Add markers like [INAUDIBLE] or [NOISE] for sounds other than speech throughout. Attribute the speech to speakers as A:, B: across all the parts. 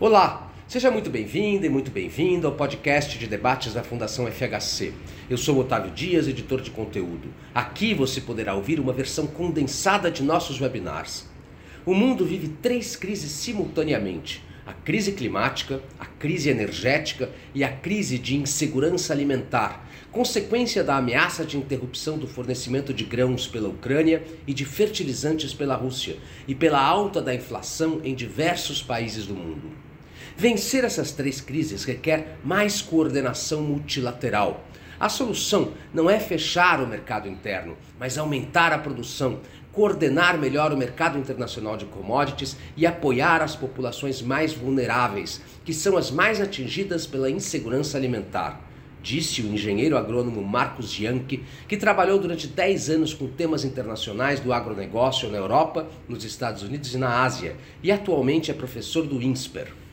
A: Olá, seja muito bem-vinda e muito bem-vindo ao podcast de debates da Fundação FHC. Eu sou Otávio Dias, editor de conteúdo. Aqui você poderá ouvir uma versão condensada de nossos webinars. O mundo vive três crises simultaneamente: a crise climática, a crise energética e a crise de insegurança alimentar, consequência da ameaça de interrupção do fornecimento de grãos pela Ucrânia e de fertilizantes pela Rússia, e pela alta da inflação em diversos países do mundo. Vencer essas três crises requer mais coordenação multilateral. A solução não é fechar o mercado interno, mas aumentar a produção, coordenar melhor o mercado internacional de commodities e apoiar as populações mais vulneráveis, que são as mais atingidas pela insegurança alimentar. Disse o engenheiro agrônomo Marcos Yankee, que trabalhou durante 10 anos com temas internacionais do agronegócio na Europa, nos Estados Unidos e na Ásia, e atualmente é professor do INSPER.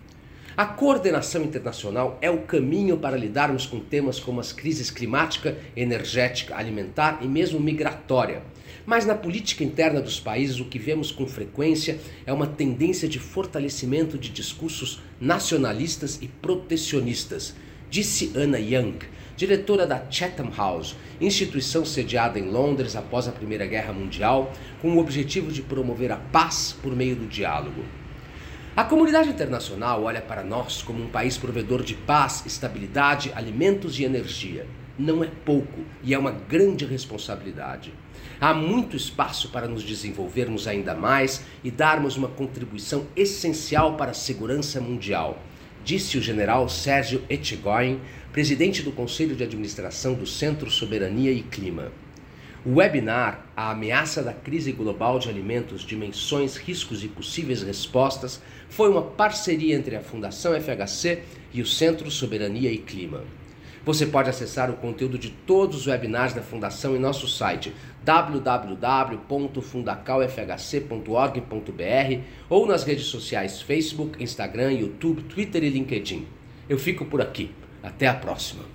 A: A coordenação internacional é o caminho para lidarmos com temas como as crises climática, energética, alimentar e mesmo migratória. Mas na política interna dos países, o que vemos com frequência é uma tendência de fortalecimento de discursos nacionalistas e protecionistas, disse Anna Young, diretora da Chatham House, instituição sediada em Londres após a Primeira Guerra Mundial, com o objetivo de promover a paz por meio do diálogo. A comunidade internacional olha para nós como um país provedor de paz, estabilidade, alimentos e energia. Não é pouco e é uma grande responsabilidade. Há muito espaço para nos desenvolvermos ainda mais e darmos uma contribuição essencial para a segurança mundial, disse o general Sérgio Etchegoyen, presidente do Conselho de Administração do Centro Soberania e Clima. O webinar A Ameaça da Crise Global de Alimentos, Dimensões, Riscos e Possíveis Respostas foi uma parceria entre a Fundação FHC e o Centro Soberania e Clima. Você pode acessar o conteúdo de todos os webinars da Fundação em nosso site www.fundacalfhc.org.br ou nas redes sociais Facebook, Instagram, YouTube, Twitter e LinkedIn. Eu fico por aqui. Até a próxima.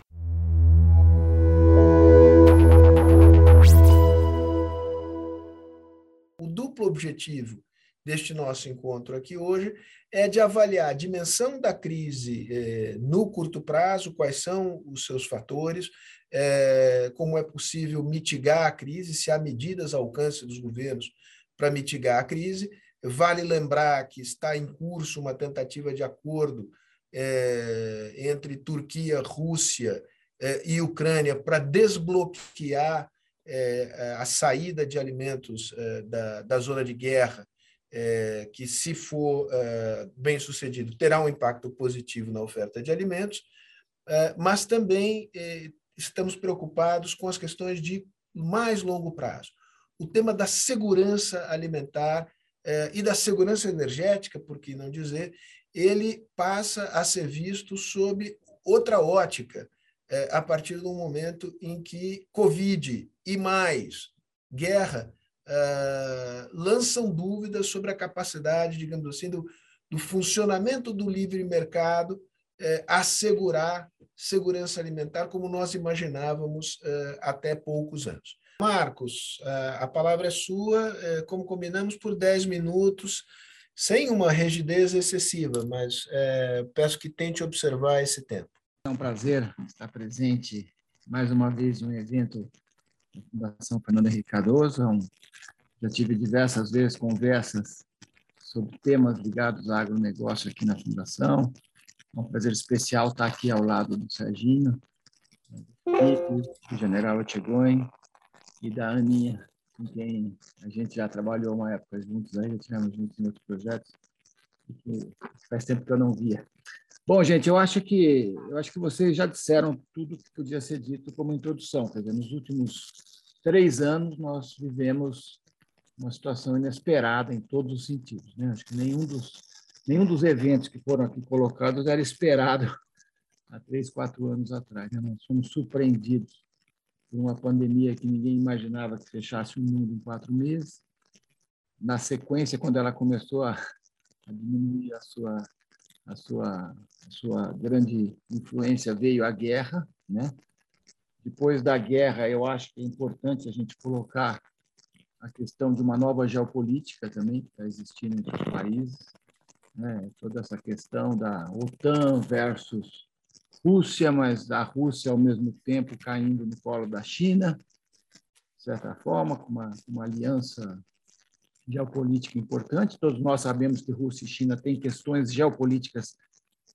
B: duplo objetivo deste nosso encontro aqui hoje é de avaliar a dimensão da crise eh, no curto prazo, quais são os seus fatores, eh, como é possível mitigar a crise, se há medidas ao alcance dos governos para mitigar a crise. Vale lembrar que está em curso uma tentativa de acordo eh, entre Turquia, Rússia e Ucrânia para desbloquear a saída de alimentos da, da zona de guerra, é, que, se for é, bem sucedido, terá um impacto positivo na oferta de alimentos, é, mas também é, estamos preocupados com as questões de mais longo prazo. O tema da segurança alimentar e da segurança energética, por que não dizer, ele passa a ser visto sob outra ótica é, a partir do momento em que Covid e mais guerra é, lançam dúvidas sobre a capacidade, digamos assim, do, do funcionamento do livre mercado é, assegurar segurança alimentar como nós imaginávamos até poucos anos. Marcos, a palavra é sua, como combinamos, por 10 minutos, sem uma rigidez excessiva, mas peço que tente observar esse tempo.
C: É um prazer estar presente mais uma vez em um evento Fundação Fernando Henrique Cardoso. É já tive diversas vezes conversas sobre temas ligados ao agronegócio aqui na Fundação. É um prazer especial estar aqui ao lado do Serginho, do General Otegoin e da Aninha, com quem a gente já trabalhou uma época juntos, aí, já tivemos juntos em outros projetos, faz tempo que eu não via. Bom, gente, eu acho que eu acho que vocês já disseram tudo que podia ser dito como introdução. Quer dizer, nos últimos três anos nós vivemos uma situação inesperada em todos os sentidos. Né? Acho que nenhum dos nenhum dos eventos que foram aqui colocados era esperado há três, quatro anos atrás. Né? Nós fomos surpreendidos por uma pandemia que ninguém imaginava que fechasse o mundo em quatro meses. Na sequência, quando ela começou a, a diminuir a sua a sua, sua grande influência veio a guerra, né? Depois da guerra, eu acho que é importante a gente colocar a questão de uma nova geopolítica também que está existindo entre os países. né? toda essa questão da OTAN versus Rússia, mas a Rússia, ao mesmo tempo, caindo no colo da China, de certa forma, com uma, uma aliança geopolítica importante. Todos nós sabemos que Rússia e China têm questões geopolíticas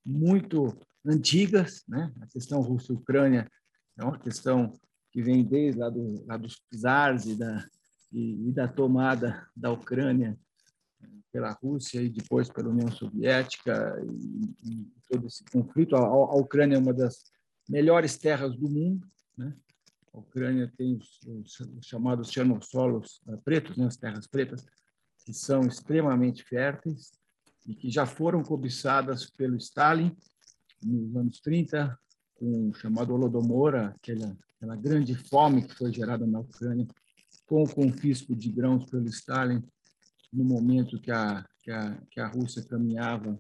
C: muito antigas, né? A questão Rússia-Ucrânia é uma questão que vem desde lá, do, lá dos czares e da, e, e da tomada da Ucrânia pela Rússia e depois pela União Soviética e, e todo esse conflito. A, a, Ucrânia é uma das melhores terras do mundo, né? A Ucrânia tem os, os chamados chernossolos uh, pretos, né? as terras pretas, que são extremamente férteis e que já foram cobiçadas pelo Stalin nos anos 30, com o chamado Holodomor, aquela, aquela grande fome que foi gerada na Ucrânia, com o confisco de grãos pelo Stalin no momento que a, que a, que a Rússia caminhava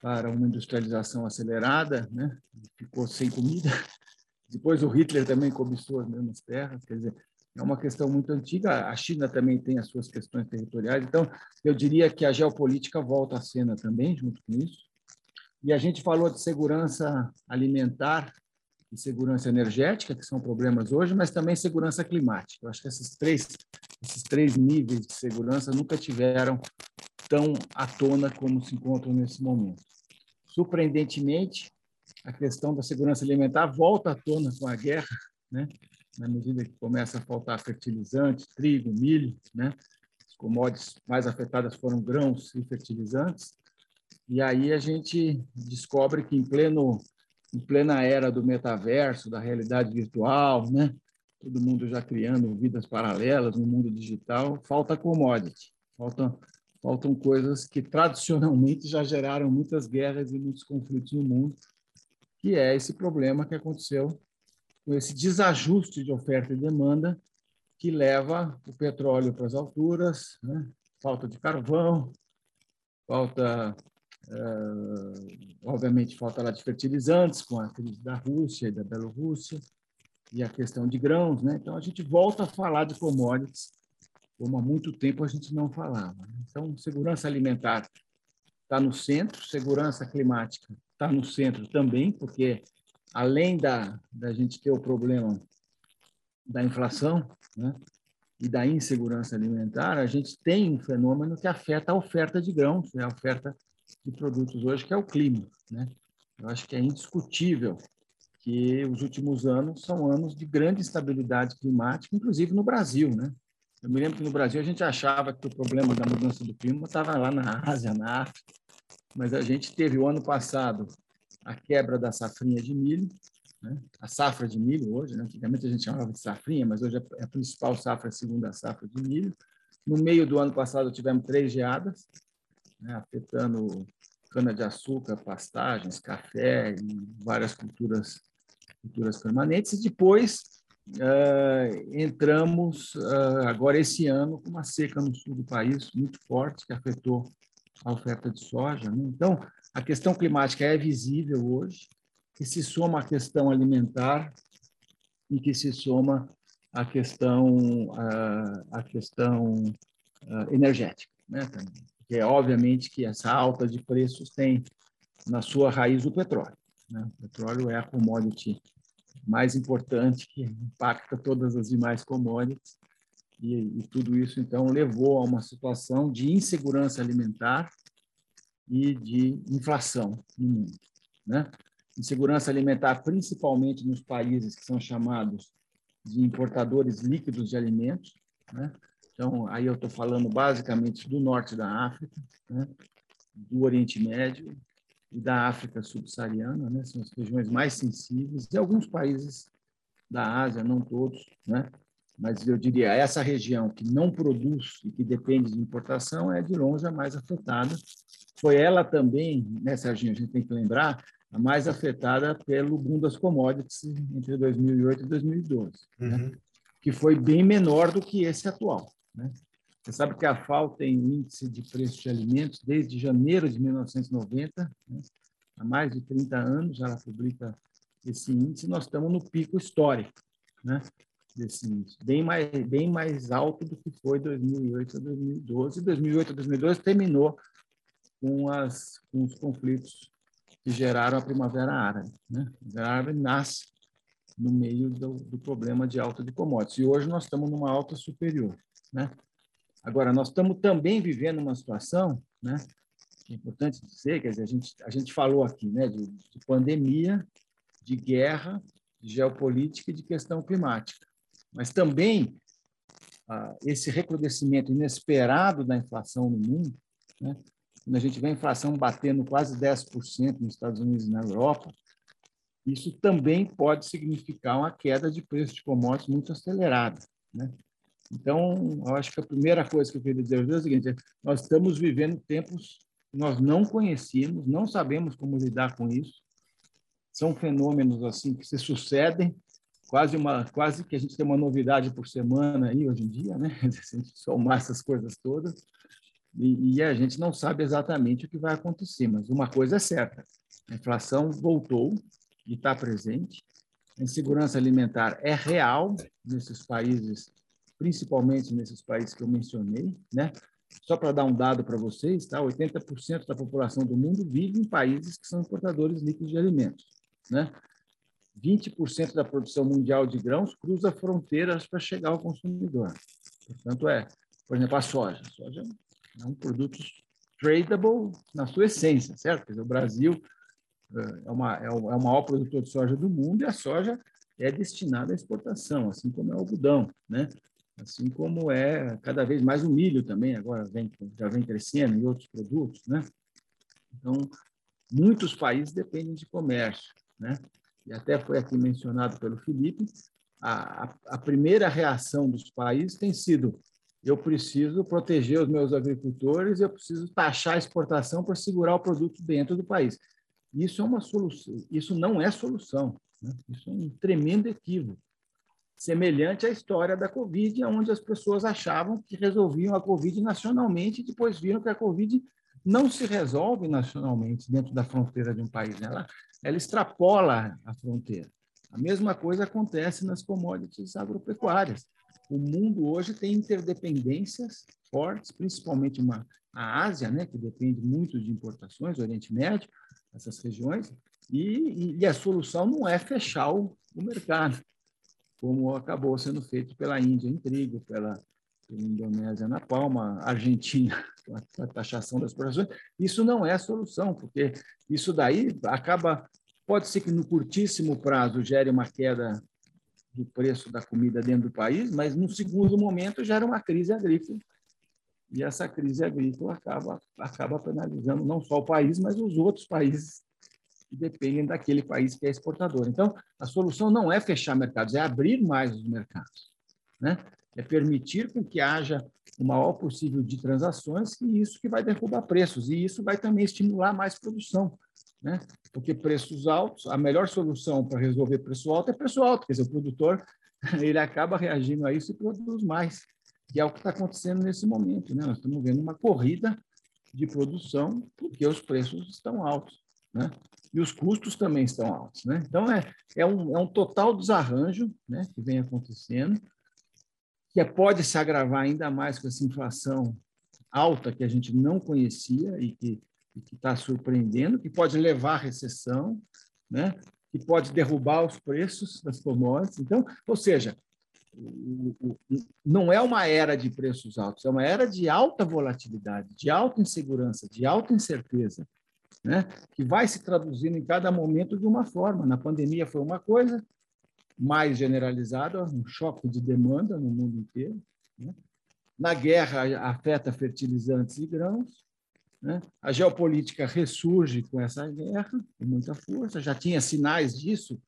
C: para uma industrialização acelerada, né? ficou sem comida. Depois o Hitler também cobiçou as mesmas terras, quer dizer, é uma questão muito antiga. A China também tem as suas questões territoriais, então eu diria que a geopolítica volta à cena também junto com isso. E a gente falou de segurança alimentar e segurança energética, que são problemas hoje, mas também segurança climática. Eu acho que esses três, esses três níveis de segurança nunca tiveram tão à tona como se encontram nesse momento. Surpreendentemente, a questão da segurança alimentar volta à tona com a guerra, né? Na medida que começa a faltar fertilizante, trigo, milho, né? as commodities mais afetadas foram grãos e fertilizantes, e aí a gente descobre que em pleno em plena era do metaverso, da realidade virtual, né? Todo mundo já criando vidas paralelas no mundo digital, falta commodity, faltam faltam coisas que tradicionalmente já geraram muitas guerras e muitos conflitos no mundo, que é esse problema que aconteceu com esse desajuste de oferta e demanda que leva o petróleo para as alturas, né? falta de carvão, falta Uh, obviamente, falta lá de fertilizantes com a crise da Rússia e da Bielorrússia e a questão de grãos. Né? Então, a gente volta a falar de commodities, como há muito tempo a gente não falava. Né? Então, segurança alimentar está no centro, segurança climática está no centro também, porque além da, da gente ter o problema da inflação né, e da insegurança alimentar, a gente tem um fenômeno que afeta a oferta de grãos, né, a oferta de produtos hoje, que é o clima. Né? Eu acho que é indiscutível que os últimos anos são anos de grande instabilidade climática, inclusive no Brasil. Né? Eu me lembro que no Brasil a gente achava que o problema da mudança do clima estava lá na Ásia, na África, mas a gente teve o ano passado a quebra da safrinha de milho, né? a safra de milho hoje, né? antigamente a gente chamava de safrinha, mas hoje é a principal safra, a segunda safra de milho. No meio do ano passado tivemos três geadas, né, afetando cana-de-açúcar, pastagens, café e várias culturas, culturas permanentes. E depois uh, entramos, uh, agora esse ano, com uma seca no sul do país muito forte, que afetou a oferta de soja. Né? Então, a questão climática é visível hoje, que se soma à questão alimentar e que se soma à questão, à questão energética né, também que é obviamente que essa alta de preços tem na sua raiz o petróleo. Né? O petróleo é a commodity mais importante que impacta todas as demais commodities e, e tudo isso então levou a uma situação de insegurança alimentar e de inflação no mundo, né? Insegurança alimentar principalmente nos países que são chamados de importadores líquidos de alimentos, né? Então, aí eu estou falando basicamente do norte da África, né? do Oriente Médio e da África subsaariana, né? são as regiões mais sensíveis, e alguns países da Ásia, não todos, né? Mas eu diria, essa região que não produz e que depende de importação é de longe a mais afetada. Foi ela também, né, Serginho, a gente tem que lembrar, a mais afetada pelo boom das commodities entre 2008 e 2012, né? uhum. né? que foi bem menor do que esse atual. Né? Você sabe que a FAO tem um índice de preço de alimentos desde janeiro de 1990, né? há mais de 30 anos ela publica esse índice, nós estamos no pico histórico né? Índice, bem mais, bem mais alto do que foi 2008 a 2012. 2008 a 2012 terminou com, as, com os conflitos que geraram a Primavera Árabe. Né? A Primavera Árabe nasce no meio do, do, problema de alta de commodities. E hoje nós estamos numa alta superior. Né? Agora, nós estamos também vivendo uma situação, né? é importante dizer, quer a gente, a gente falou aqui né, de, de pandemia, de guerra, de geopolítica e de questão climática. Mas também ah, esse recrudescimento inesperado da inflação no mundo, né, quando a gente vê a inflação batendo quase 10% nos Estados Unidos e na Europa, isso também pode significar uma queda de preço de commodities muito acelerada. Né? Então, eu acho que a primeira coisa que eu queria dizer é o seguinte: nós estamos vivendo tempos que nós não conhecíamos, não sabemos como lidar com isso. São fenômenos assim que se sucedem, quase uma, quase que a gente tem uma novidade por semana aí hoje em dia, né? [LAUGHS] Se a gente somar essas coisas todas, e, e a gente não sabe exatamente o que vai acontecer. Mas uma coisa é certa: a inflação voltou e está presente. A insegurança alimentar é real nesses países principalmente nesses países que eu mencionei, né? Só para dar um dado para vocês, tá? 80% da população do mundo vive em países que são importadores líquidos de alimentos, né? 20% da produção mundial de grãos cruza fronteiras para chegar ao consumidor. Portanto, é, por exemplo, a soja. A soja é um produto tradable na sua essência, certo? Dizer, o Brasil eh, é, uma, é o, é o maior produtor de soja do mundo e a soja é destinada à exportação, assim como é o algodão, né? assim como é cada vez mais o milho também, agora vem, já vem crescendo e outros produtos. Né? Então, muitos países dependem de comércio. Né? E até foi aqui mencionado pelo Felipe, a, a, primeira reação dos países tem sido eu preciso proteger os meus agricultores, eu preciso taxar a exportação para segurar o produto dentro do país. Isso é uma solução, isso não é solução, né? isso é um tremendo equívoco semelhante à história da Covid, onde as pessoas achavam que resolviam a Covid nacionalmente e depois viram que a Covid não se resolve nacionalmente dentro da fronteira de um país. Né? Ela, ela extrapola a fronteira. A mesma coisa acontece nas commodities agropecuárias. O mundo hoje tem interdependências fortes, principalmente uma, a Ásia, né, que depende muito de importações, Oriente Médio, essas regiões, e, e a solução não é fechar o, o mercado como acabou sendo feito pela Índia em trigo, pela Indonésia na palma, Argentina [LAUGHS] com a taxação das exportações. Isso não é a solução, porque isso daí acaba, pode ser que no curtíssimo prazo gere uma queda do preço da comida dentro do país, mas no segundo momento gera uma crise agrícola. E essa crise agrícola acaba, acaba penalizando não só o país, mas os outros países que dependem daquele país que é exportador. Então, a solução não é fechar mercados, é abrir mais os mercados. Né? É permitir com que haja o maior possível de transações e isso que vai derrubar preços. E isso vai também estimular mais produção. Né? Porque preços altos, a melhor solução para resolver preço alto é preço alto. Quer dizer, o produtor [LAUGHS] ele acaba reagindo a isso e produz mais, que é o que está acontecendo nesse momento. Né? Nós estamos vendo uma corrida de produção porque os preços estão altos. Né? e os custos também estão altos. Né? Então, é, é, um, é um total desarranjo né, que vem acontecendo, que pode se agravar ainda mais com essa inflação alta que a gente não conhecia e que está surpreendendo, que pode levar à recessão, né? que pode derrubar os preços das commodities. Então, ou seja, não é uma era de preços altos, é uma era de alta volatilidade, de alta insegurança, de alta incerteza né? que vai se traduzindo em cada momento de uma forma. Na pandemia foi uma coisa mais generalizada, um choque de demanda no mundo inteiro. Né? Na guerra, afeta fertilizantes e grãos. Né? A geopolítica ressurge com essa guerra, com muita força. Já tinha sinais disso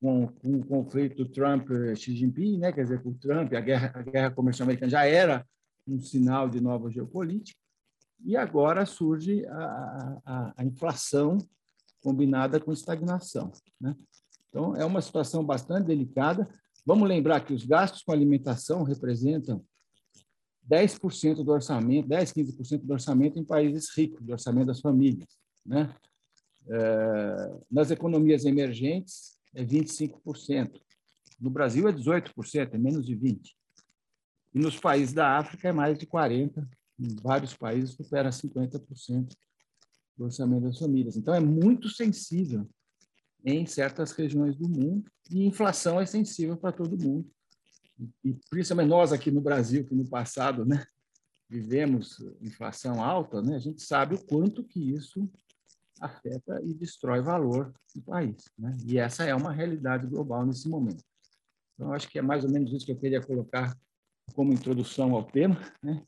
C: com, com o conflito Trump-Xi Jinping, né? quer dizer, com o Trump, a guerra, a guerra comercial americana já era um sinal de nova geopolítica. E agora surge a, a, a inflação combinada com estagnação. Né? Então, é uma situação bastante delicada. Vamos lembrar que os gastos com alimentação representam 10% do orçamento, 10, 15% do orçamento em países ricos, do orçamento das famílias. Né? É, nas economias emergentes, é 25%. No Brasil, é 18%, é menos de 20%. E nos países da África, é mais de 40%, em vários países supera 50% do orçamento das famílias. Então, é muito sensível em certas regiões do mundo, e inflação é sensível para todo mundo. E principalmente nós aqui no Brasil, que no passado né, vivemos inflação alta, né, a gente sabe o quanto que isso afeta e destrói valor no país. Né? E essa é uma realidade global nesse momento. Então, acho que é mais ou menos isso que eu queria colocar como introdução ao tema. Né?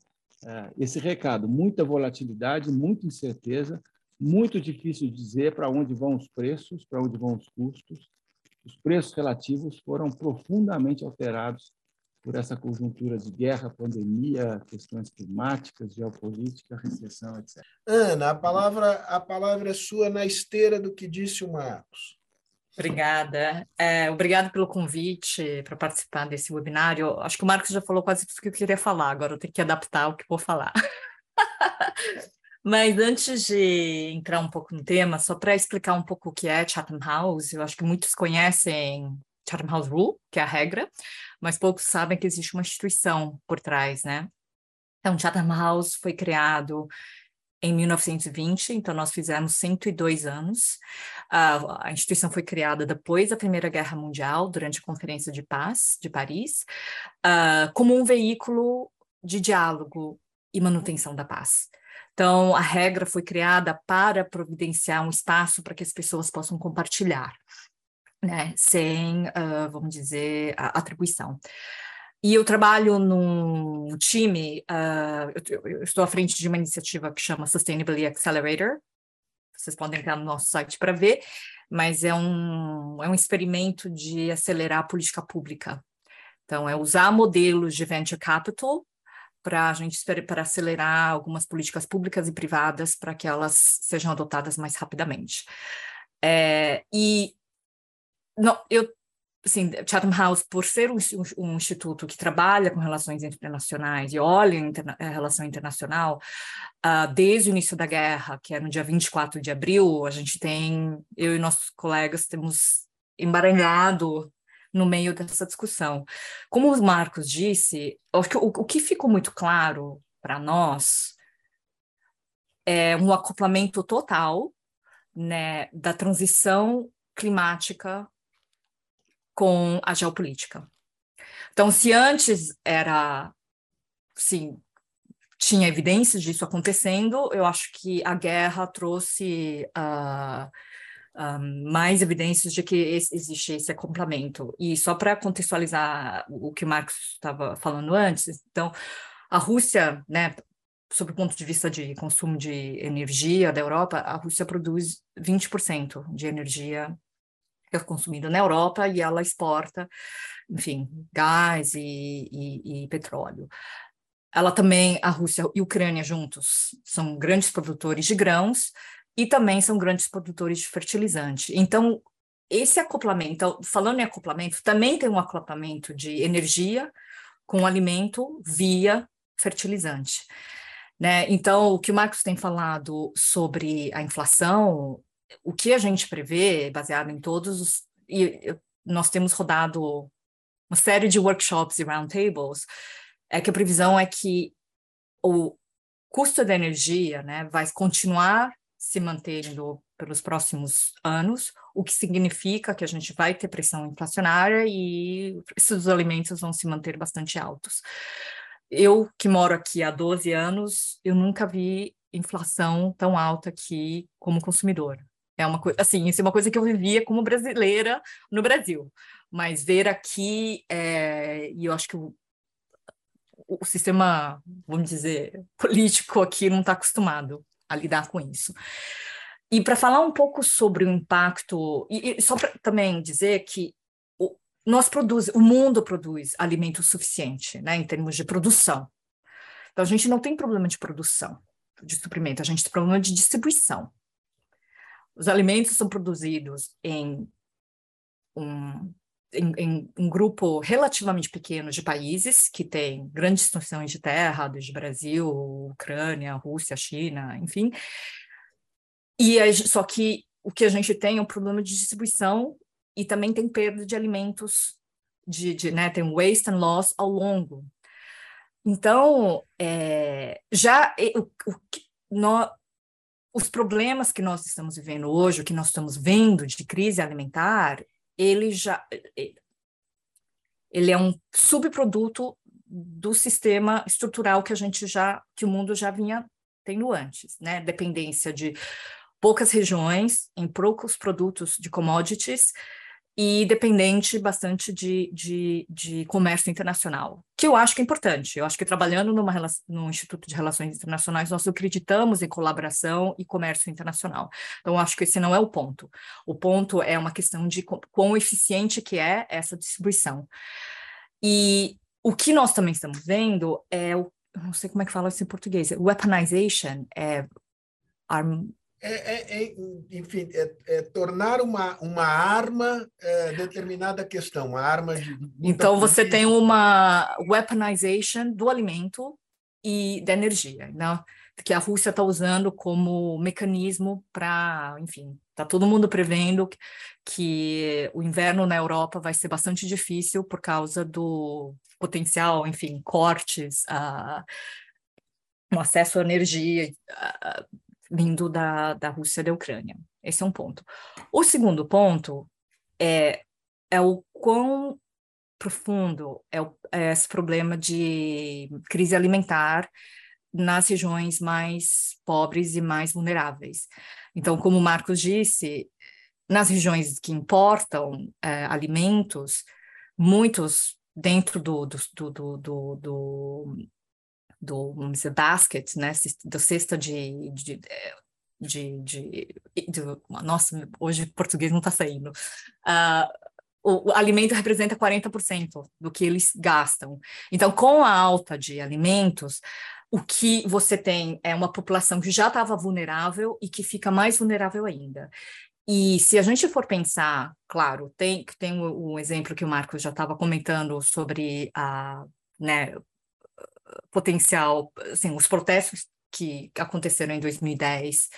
C: É, esse recado, muita volatilidade, muita incerteza, muito difícil dizer para onde vão os preços, para onde vão os custos. Os preços relativos foram profundamente alterados por essa conjuntura de guerra, pandemia, questões climáticas, geopolítica, recessão, etc.
B: Ana, a palavra, a palavra é sua na esteira do que disse o Marcos.
D: Obrigada. É, obrigado pelo convite para participar desse webinário. Acho que o Marcos já falou quase tudo que eu queria falar, agora eu tenho que adaptar o que vou falar. [LAUGHS] Mas antes de entrar um pouco no tema, só para explicar um pouco o que é Chatham House, eu acho que muitos conhecem Chatham House Rule, que é a regra, mas poucos sabem que existe uma instituição por trás, né? Então, Chatham House foi criado em 1920, então nós fizemos 102 anos. A instituição foi criada depois da Primeira Guerra Mundial, durante a Conferência de Paz de Paris, uh, como um veículo de diálogo e manutenção da paz. Então, a regra foi criada para providenciar um espaço para que as pessoas possam compartilhar né, sem, uh, vamos dizer, atribuição. E eu trabalho num time, uh, eu, eu, estou à frente de uma iniciativa que chama Sustainability Accelerator, vocês podem entrar no nosso site para ver, mas é um, é um experimento de acelerar a política pública. Então, é usar modelos de venture capital para a gente para acelerar algumas políticas públicas e privadas para que elas sejam adotadas mais rapidamente. É, e não, eu, assim, Chatham House, por ser um, um, instituto que trabalha com relações internacionais e olha interna a relação internacional, uh, desde o início da guerra, que é no dia 24 de abril, a gente tem, eu e nossos colegas temos embaranhado no meio dessa discussão. Como o Marcos disse, o, o que ficou muito claro para nós é um acoplamento total né, da transição climática com a geopolítica. Então, se antes era, sim, tinha evidências disso acontecendo, eu acho que a guerra trouxe uh, uh, mais evidências de que existe esse acoplamento. E só para contextualizar o que o Marcos estava falando antes, então, a Rússia, né, sob o ponto de vista de consumo de energia da Europa, a Rússia produz 20% de energia é consumida na Europa e ela exporta, enfim, gás e, e, e petróleo. Ela também, a Rússia e a Ucrânia juntos, são grandes produtores de grãos e também são grandes produtores de fertilizante. Então, esse acoplamento, falando em acoplamento, também tem um acoplamento de energia com alimento via fertilizante. Né? Então, o que o Marcos tem falado sobre a inflação o que a gente prevê, baseado em todos os. E nós temos rodado uma série de workshops e roundtables, é que a previsão é que o custo da energia né, vai continuar se mantendo pelos próximos anos, o que significa que a gente vai ter pressão inflacionária e esses alimentos vão se manter bastante altos. Eu, que moro aqui há 12 anos, eu nunca vi inflação tão alta aqui como consumidor. É uma coisa, assim, isso é uma coisa que eu vivia como brasileira no Brasil. Mas ver aqui, é, e eu acho que o, o sistema, vamos dizer, político aqui não está acostumado a lidar com isso. E para falar um pouco sobre o impacto, e, e só para também dizer que o, nós produz, o mundo produz alimento suficiente, né, em termos de produção. Então a gente não tem problema de produção de suprimento, a gente tem problema de distribuição. Os alimentos são produzidos em um, em, em, um grupo relativamente pequeno de países que tem grandes extensões de terra, desde Brasil, Ucrânia, Rússia, China, enfim. E a, só que o que a gente tem é um problema de distribuição e também tem perda de alimentos, de, de né, tem waste and loss ao longo. Então, é, já o, o, no, os problemas que nós estamos vivendo hoje, o que nós estamos vendo de crise alimentar, ele já ele é um subproduto do sistema estrutural que a gente já que o mundo já vinha tendo antes, né? Dependência de poucas regiões em poucos produtos de commodities e dependente bastante de, de, de, comércio internacional, que eu acho que é importante. Eu acho que trabalhando numa, no Instituto de Relações Internacionais, nós acreditamos em colaboração e comércio internacional. Então, acho que esse não é o ponto. O ponto é uma questão de quão eficiente que é essa distribuição. E o que nós também estamos vendo é o, não sei como é que fala isso em português, weaponization, é arm,
B: é, é, é, enfim, é, é, tornar uma, uma arma é, determinada questão, uma arma de.
D: Então, você tem uma weaponization do alimento e da energia, né? que a Rússia está usando como mecanismo para, enfim, está todo mundo prevendo que, que o inverno na Europa vai ser bastante difícil por causa do potencial, enfim, cortes, uh, no acesso à energia, uh, vindo da, da Rússia da Ucrânia. Esse é um ponto. O segundo ponto é, é o quão profundo é, o, é esse problema de crise alimentar nas regiões mais pobres e mais vulneráveis. Então, como o Marcos disse, nas regiões que importam é, alimentos, muitos dentro do, do, do, do, do do, vamos dizer, basket, né, da cesta de, de, de, de, de nossa, hoje português não está saindo, uh, o, o, alimento representa 40% do que eles gastam. Então, com a alta de alimentos, o que você tem é uma população que já estava vulnerável e que fica mais vulnerável ainda. E se a gente for pensar, claro, tem, tem o exemplo que o Marcos já estava comentando sobre a, né, potencial, assim, os protestos que aconteceram em 2010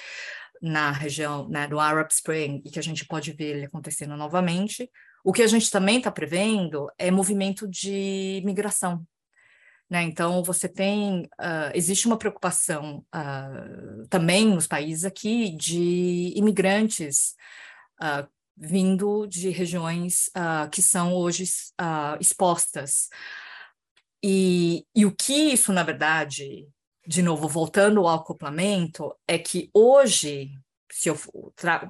D: na região né, do Arab Spring e que a gente pode ver ele acontecendo novamente. O que a gente também está prevendo é movimento de migração. Né? Então, você tem, uh, existe uma preocupação uh, também nos países aqui de imigrantes uh, vindo de regiões que são hoje expostas e, e o que isso, na verdade, de novo, voltando ao acoplamento, é que hoje, se eu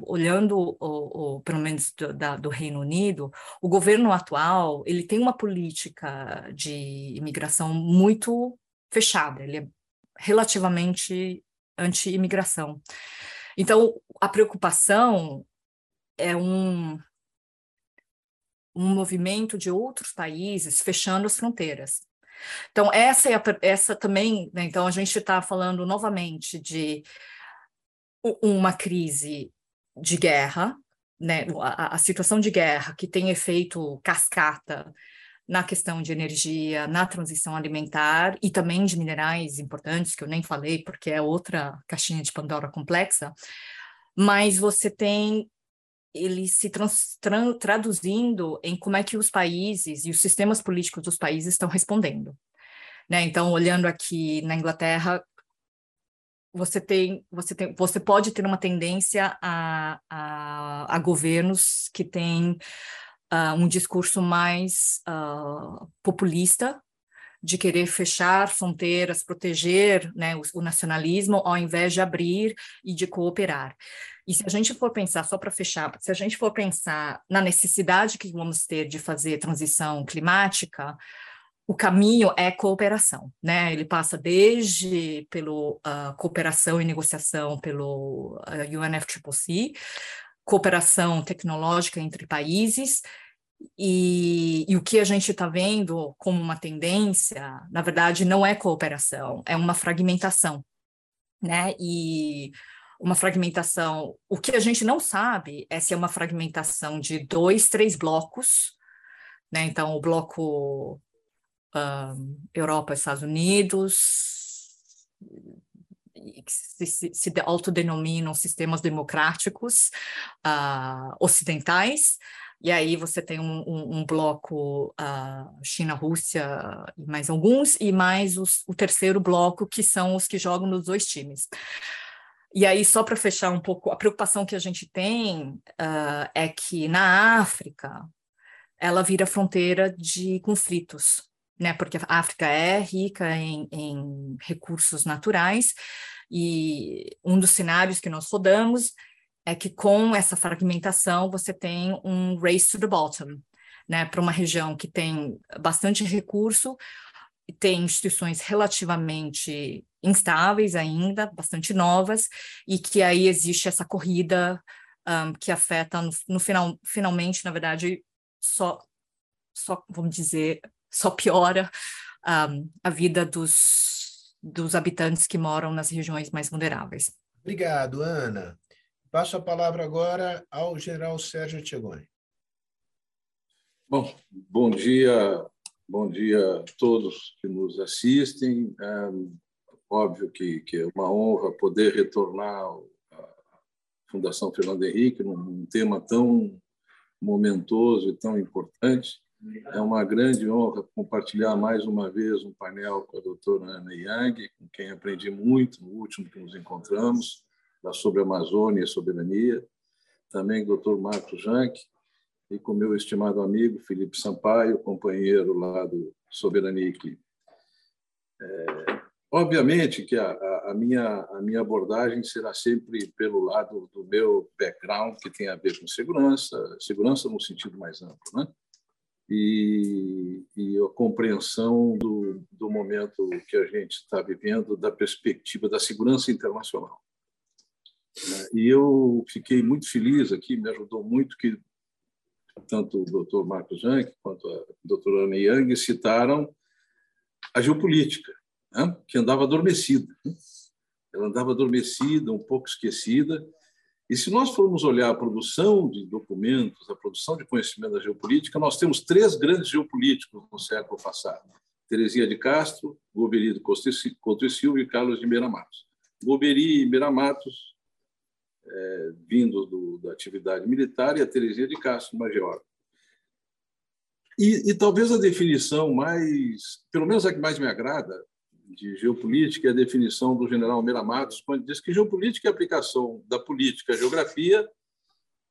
D: olhando o, o, pelo menos do, da, do Reino Unido, o governo atual ele tem uma política de imigração muito fechada, ele é relativamente anti-imigração. Então, a preocupação é um, um movimento de outros países fechando as fronteiras. Então, essa, é a, essa também, né, então a gente está falando novamente de uma crise de guerra, né, a, a, situação de guerra que tem efeito cascata na questão de energia, na transição alimentar e também de minerais importantes, que eu nem falei, porque é outra caixinha de Pandora complexa, mas você tem ele se trans, tra, traduzindo em como é que os países e os sistemas políticos dos países estão respondendo. Né? Então, olhando aqui na Inglaterra, você tem, você tem, você pode ter uma tendência a, a, a governos que têm uh, um discurso mais uh, populista de querer fechar fronteiras, proteger né, o, o, nacionalismo, ao invés de abrir e de cooperar. E se a gente for pensar, só para fechar, se a gente for pensar na necessidade que vamos ter de fazer transição climática, o caminho é cooperação, né? Ele passa desde pelo uh, cooperação e negociação pelo uh, ah, UNFCCC, cooperação tecnológica entre países, e, e, o que a gente está vendo como uma tendência, na verdade, não é cooperação, é uma fragmentação, né? E uma fragmentação, o que a gente não sabe é se é uma fragmentação de dois, três blocos, né? Então, o bloco um, Europa, Estados Unidos, se, se, se autodenominam sistemas democráticos uh, ocidentais, e aí você tem um, um, um bloco uh, China, Rússia e mais alguns, e mais os, o terceiro bloco, que são os que jogam nos dois times. E aí, só para fechar um pouco, a preocupação que a gente tem uh, é que na África ela vira fronteira de conflitos, né? Porque a África é rica em, em recursos naturais e um dos cenários que nós rodamos é que com essa fragmentação você tem um race to the bottom, né? Para uma região que tem bastante recurso, tem instituições relativamente instáveis ainda, bastante novas, e que aí existe essa corrida um, que afeta no, no, final, finalmente, na verdade, só, só vamos dizer, só piora um, a vida dos, dos habitantes que moram nas regiões mais vulneráveis.
B: Obrigado, Ana. Passo a palavra agora ao general Sérgio Tiagoni.
E: Bom, bom dia, bom dia a todos que nos assistem. É óbvio que, que é uma honra poder retornar à Fundação Fernando Henrique num tema tão momentoso e tão importante. É uma grande honra compartilhar mais uma vez um painel com a doutora Ana Yang, com quem aprendi muito no último que nos encontramos, sobre a Amazônia e soberania. Também o doutor Marcos Janck, e com meu estimado amigo Felipe Sampaio, companheiro lá do Soberania Equipe. É, obviamente que a, a, minha, a minha abordagem será sempre pelo lado do meu background, que tem a ver com segurança, segurança no sentido mais amplo, né? E, e a compreensão do, do momento que a gente está vivendo, da perspectiva da segurança internacional. E eu fiquei muito feliz aqui, me ajudou muito que tanto o Dr. Marcos Jank quanto a doutora Ana Yang citaram a geopolítica, né? que andava adormecida. Né? Ela andava adormecida, um pouco esquecida. E se nós formos olhar a produção de documentos, a produção de conhecimento da geopolítica, nós temos três grandes geopolíticos no século passado: Terezinha de Castro, Goberi de Couto e Silva e Carlos de Meira Matos. Goberi e Meira Matos é, vindo do, da atividade militar, e a Terezinha de Castro, Major. E, e, talvez a definição mais, pelo menos a que mais me agrada, de geopolítica é a definição do general Meira Matos, quando diz que geopolítica é a aplicação da política à geografia,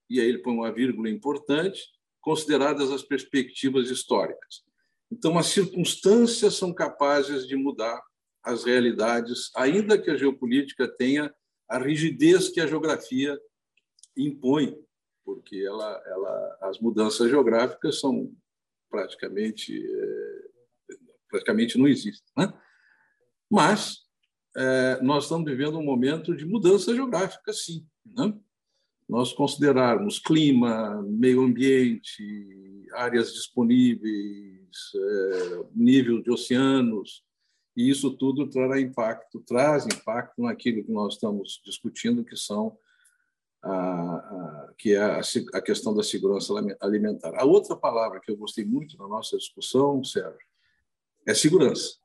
E: e aí ele põe uma vírgula importante, consideradas as perspectivas históricas. Então, as circunstâncias são capazes de mudar as realidades, ainda que a geopolítica tenha a rigidez que a geografia impõe, porque ela, ela, as mudanças geográficas são praticamente é, praticamente não existem, né? Mas é, nós estamos vivendo um momento de mudança geográfica, sim. Né? Nós considerarmos clima, meio ambiente, áreas disponíveis, é, nível de oceanos, e isso tudo trará impacto, traz impacto naquilo que nós estamos discutindo, que são a, a, que é a, a, questão da segurança alimentar. A outra palavra que eu gostei muito na nossa discussão, Sérgio, é segurança.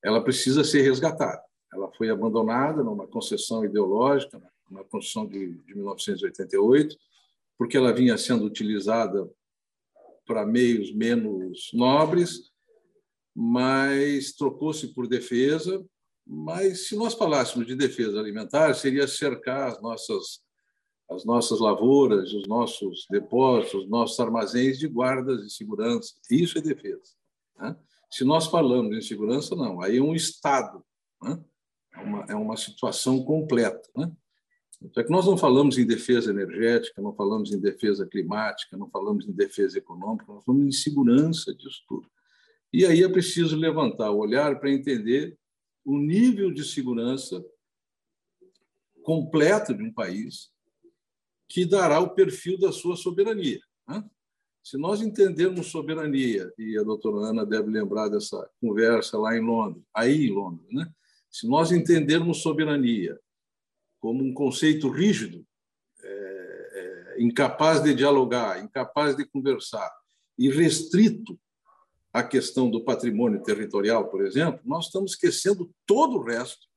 E: Ela precisa ser resgatada. Ela foi abandonada numa concessão ideológica, na Constituição de, de 1988, porque ela vinha sendo utilizada para meios menos nobres mas trocou-se por defesa. Mas se nós falássemos de defesa alimentar, seria cercar as nossas as nossas lavouras, os nossos depósitos, os nossos armazéns de guardas de segurança. Isso é defesa. Né? Se nós falamos em segurança, não. Aí é um Estado. Né? É, uma, é uma situação completa. Né? Que nós não falamos em defesa energética, não falamos em defesa climática, não falamos em defesa econômica, nós falamos em segurança disso tudo. E aí é preciso levantar o olhar para entender o nível de segurança completo de um país que dará o perfil da sua soberania. Né? Se nós entendermos soberania, e a doutora Ana deve lembrar dessa conversa lá em Londres, aí em Londres, né? se nós entendermos soberania como um conceito rígido, é, é, incapaz de dialogar, incapaz de conversar e restrito a questão do patrimônio territorial, por exemplo, nós estamos esquecendo todo o resto,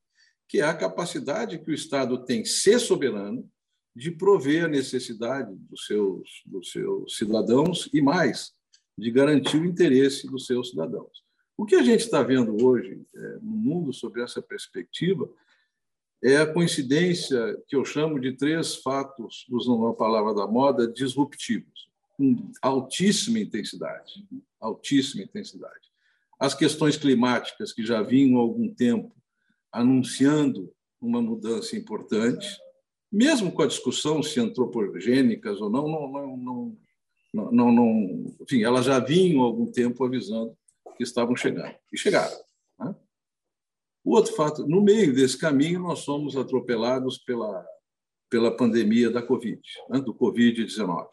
E: que é a capacidade que o Estado tem ser soberano, de prover a necessidade dos seus, dos seus cidadãos e mais, de garantir o interesse dos seus cidadãos. O que a gente está vendo hoje é, no mundo sobre essa perspectiva é a coincidência que eu chamo de três fatos, usando uma palavra da moda, disruptivos, com altíssima intensidade, altíssima intensidade. As questões climáticas que já vinham há algum tempo anunciando uma mudança importante, mesmo com a discussão se antropogênicas ou não, não, não, não, não, não, enfim, elas já vinham há algum tempo avisando que estavam chegando e chegaram. Né? O outro fato, no meio desse caminho, nós somos atropelados pela, pela pandemia da Covid, né, do Covid-19,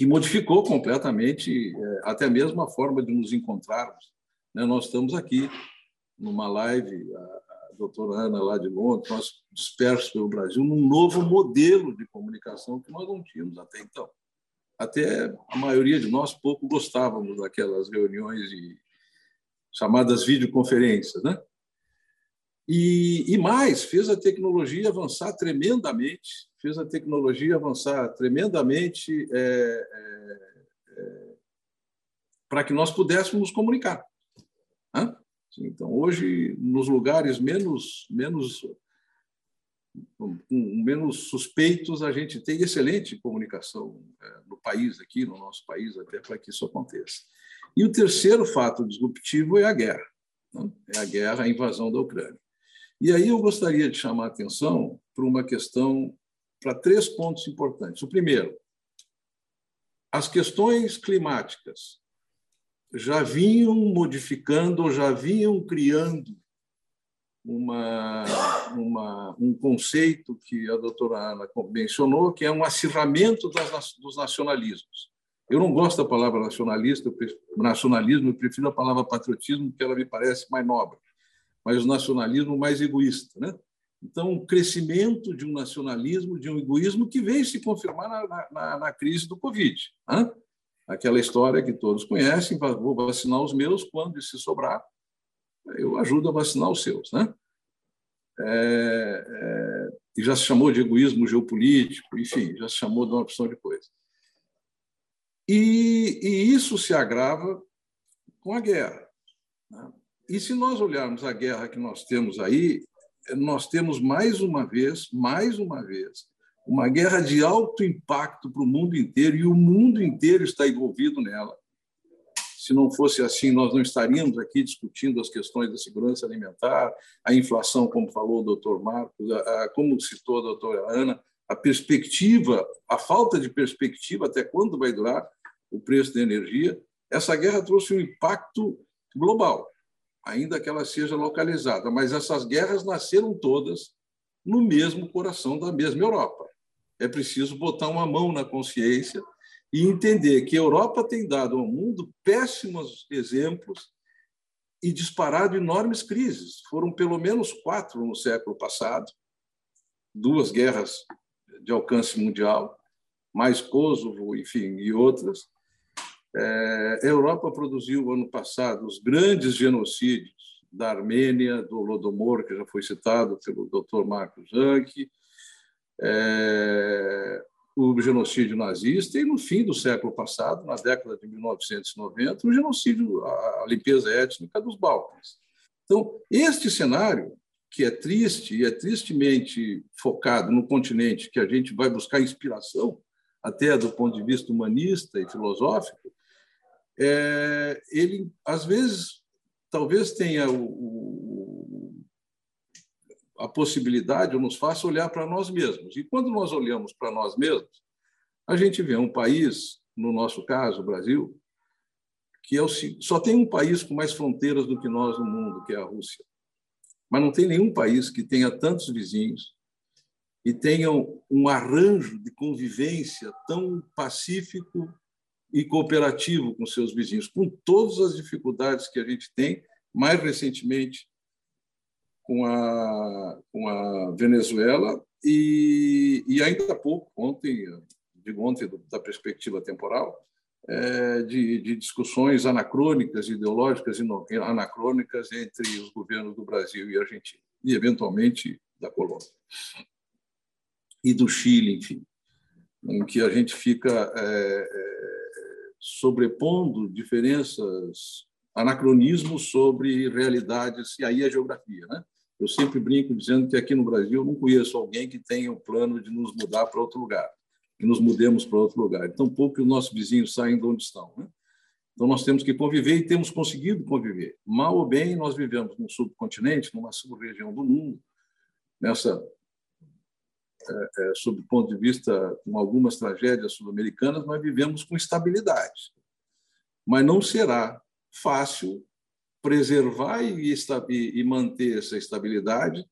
E: que modificou completamente é, até mesmo a forma de nos encontrarmos. Né? Nós estamos aqui numa live, a, doutora Ana lá de Londres, nós dispersos pelo Brasil, num novo modelo de comunicação que nós não tínhamos até então. Até a maioria de nós pouco gostávamos daquelas reuniões e chamadas videoconferências, né? E, e mais, fez a tecnologia avançar tremendamente, fez a tecnologia avançar tremendamente é, é, é, para que nós pudéssemos nos comunicar. Né? Então, hoje, nos lugares menos, menos, menos suspeitos, a gente tem excelente comunicação é, no país, aqui no nosso país, até para que isso aconteça. E o terceiro fato disruptivo é a guerra. Né? É a guerra, a invasão da Ucrânia. E aí eu gostaria de chamar a atenção para uma questão, para três pontos importantes. O primeiro, as questões climáticas já vinham modificando, já vinham criando uma, uma, um conceito que a doutora Ana mencionou, que é um acirramento das, dos nacionalismos. Eu não gosto da palavra nacionalista, eu prefiro, nacionalismo, eu prefiro a palavra patriotismo, porque ela me parece mais nobre, mas o nacionalismo mais egoísta. Né? Então, o crescimento de um nacionalismo, de um egoísmo que veio se confirmar na, na, na crise do Covid. Né? Aquela história que todos conhecem, vou vacinar os meus, quando se sobrar, eu ajudo a vacinar os seus. Né? É, é, e já se chamou de egoísmo geopolítico, enfim, já se chamou de uma opção de coisa. E, e isso se agrava com a guerra. Né? E se nós olharmos a guerra que nós temos aí, nós temos mais uma vez, mais uma vez, uma guerra de alto impacto para o mundo inteiro e o mundo inteiro está envolvido nela. Se não fosse assim, nós não estaríamos aqui discutindo as questões da segurança alimentar, a inflação, como falou o doutor Marcos, a, a, como citou a doutora Ana, a perspectiva, a falta de perspectiva até quando vai durar o preço da energia, essa guerra trouxe um impacto global, ainda que ela seja localizada. Mas essas guerras nasceram todas no mesmo coração da mesma Europa. É preciso botar uma mão na consciência e entender que a Europa tem dado ao mundo péssimos exemplos e disparado enormes crises. Foram pelo menos quatro no século passado, duas guerras de alcance mundial, mais Kosovo, enfim, e outras. É, a Europa produziu, ano passado, os grandes genocídios da Armênia, do Lodomor, que já foi citado pelo Dr. Marcos Zanck, é, o genocídio nazista, e no fim do século passado, na década de 1990, o genocídio, a limpeza étnica dos Balcãs. Então, este cenário, que é triste e é tristemente focado no continente que a gente vai buscar inspiração, até do ponto de vista humanista e filosófico, é, ele, às vezes, talvez tenha o, o, a possibilidade, ou nos faça olhar para nós mesmos. E quando nós olhamos para nós mesmos, a gente vê um país, no nosso caso, o Brasil, que é o, só tem um país com mais fronteiras do que nós no mundo, que é a Rússia. Mas não tem nenhum país que tenha tantos vizinhos e tenha um arranjo de convivência tão pacífico e cooperativo com seus vizinhos, com todas as dificuldades que a gente tem, mais recentemente com a, com a Venezuela e, e ainda há pouco, ontem, digo ontem da perspectiva temporal, é, de, de, discussões anacrônicas, ideológicas e anacrônicas entre os governos do Brasil e Argentina, e eventualmente da Colômbia. E do Chile, enfim, em que a gente fica é, é, sobrepondo diferenças, anacronismos sobre realidades, e aí a geografia, né? Eu sempre brinco dizendo que aqui no Brasil não conheço alguém que tenha o plano de nos mudar para outro lugar, que nos mudemos para outro lugar. Então, pouco que os nossos vizinhos saem de onde estão. Né? Então, nós temos que conviver e temos conseguido conviver. Mal ou bem, nós vivemos num subcontinente, numa sub-região do mundo, nessa, é, é, sob o ponto de vista com algumas tragédias sul-americanas, nós vivemos com estabilidade. Mas não será fácil preservar e, e manter essa estabilidade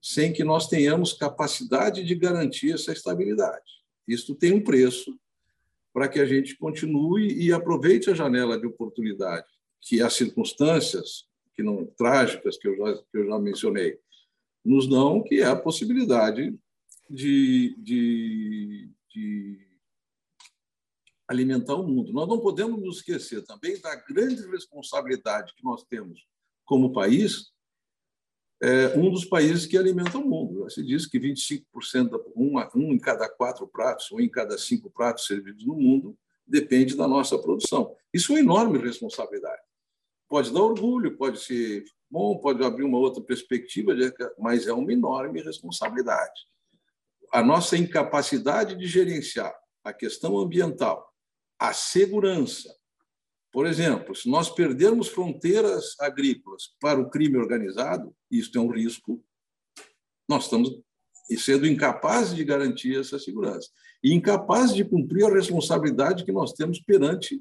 E: sem que nós tenhamos capacidade de garantir essa estabilidade. Isso tem um preço para que a gente continue e aproveite a janela de oportunidade que as circunstâncias que não trágicas que eu já, que eu já mencionei nos dão, que é a possibilidade de, de, de alimentar o mundo. Nós não podemos nos esquecer também da grande responsabilidade que nós temos como país, é um dos países que alimenta o mundo. Se diz que 25%, da, uma, um em cada quatro pratos, um em cada cinco pratos servidos no mundo, depende da nossa produção. Isso é uma enorme responsabilidade. Pode dar orgulho, pode ser bom, pode abrir uma outra perspectiva, mas é uma enorme responsabilidade. A nossa incapacidade de gerenciar a questão ambiental a segurança. Por exemplo, se nós perdermos fronteiras agrícolas para o crime organizado, isso é um risco, nós estamos sendo incapazes de garantir essa segurança e incapazes de cumprir a responsabilidade que nós temos perante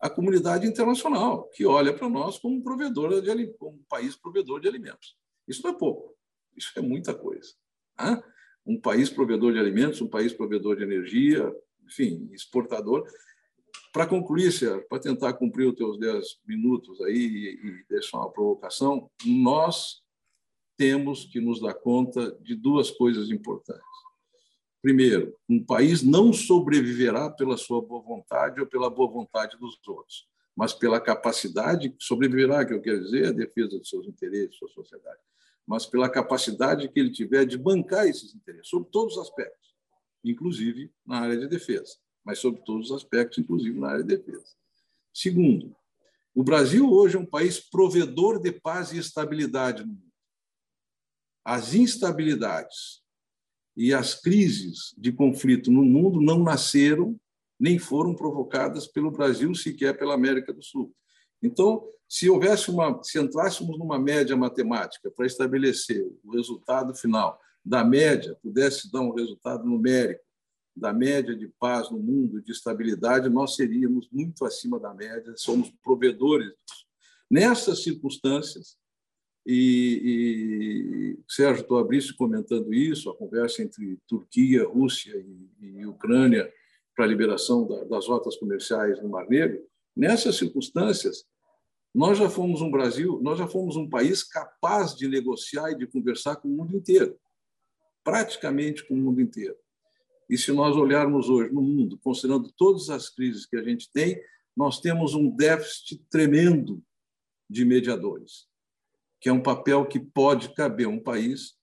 E: a comunidade internacional, que olha para nós como provedor de como um país provedor de alimentos. Isso não é pouco, isso é muita coisa. Né? Um país provedor de alimentos, um país provedor de energia, enfim, exportador, para concluir, Sérgio, para tentar cumprir os teus 10 minutos aí e, deixar uma provocação, nós temos que nos dar conta de duas coisas importantes. Primeiro, um país não sobreviverá pela sua boa vontade ou pela boa vontade dos outros, mas pela capacidade, sobreviverá, que eu quero dizer, a defesa dos seus interesses, sua sociedade, mas pela capacidade que ele tiver de bancar esses interesses, sobre todos os aspectos, inclusive na área de defesa mas sobre todos os aspectos, inclusive na área de defesa. Segundo, o Brasil hoje é um país provedor de paz e estabilidade no mundo. As instabilidades e as crises de conflito no mundo não nasceram nem foram provocadas pelo Brasil, sequer pela América do Sul. Então, se houvesse uma, se entrássemos numa média matemática para estabelecer o resultado final da média, pudesse dar um resultado numérico da média de paz no mundo, de estabilidade, nós seríamos muito acima da média, somos provedores. Nessas circunstâncias, e, e Sérgio Toabrice comentando isso, a conversa entre Turquia, Rússia e, e Ucrânia para a liberação da, das rotas comerciais no Mar Negro, nessas circunstâncias, nós já fomos um Brasil, nós já fomos um país capaz de negociar e de conversar com o mundo inteiro, praticamente com o mundo inteiro. E se nós olharmos hoje no mundo, considerando todas as crises que a gente tem, nós temos um déficit tremendo de mediadores, que é um papel que pode caber a um país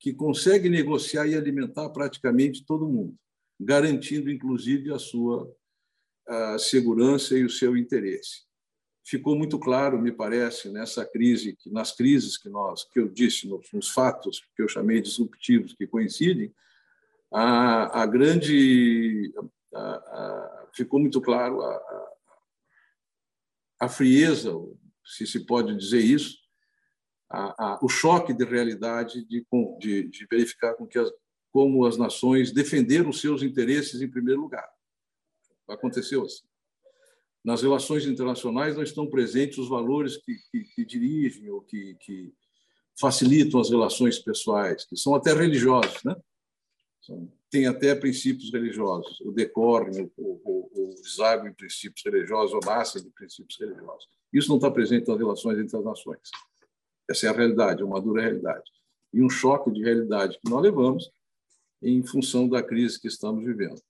E: que consegue negociar e alimentar praticamente todo mundo, garantindo inclusive a sua a segurança e o seu interesse. Ficou muito claro, me parece, nessa crise, nas crises que nós, que eu disse, nos, nos fatos que eu chamei disruptivos que coincidem, a, a grande. A, a, ficou muito claro a, a, frieza, se se pode dizer isso, o choque de realidade de, de, de verificar com que as, como as nações defenderam os seus interesses em primeiro lugar. Aconteceu assim. Nas relações internacionais não estão presentes os valores que, que, que dirigem ou que, que facilitam as relações pessoais, que são até religiosos, né? tem até princípios religiosos, o decoro, o, o, deságua em princípios religiosos, ou nascem de princípios religiosos. Isso não está presente nas relações entre as nações. Essa é a realidade, uma dura realidade. E um choque de realidade que nós levamos em função da crise que estamos vivendo.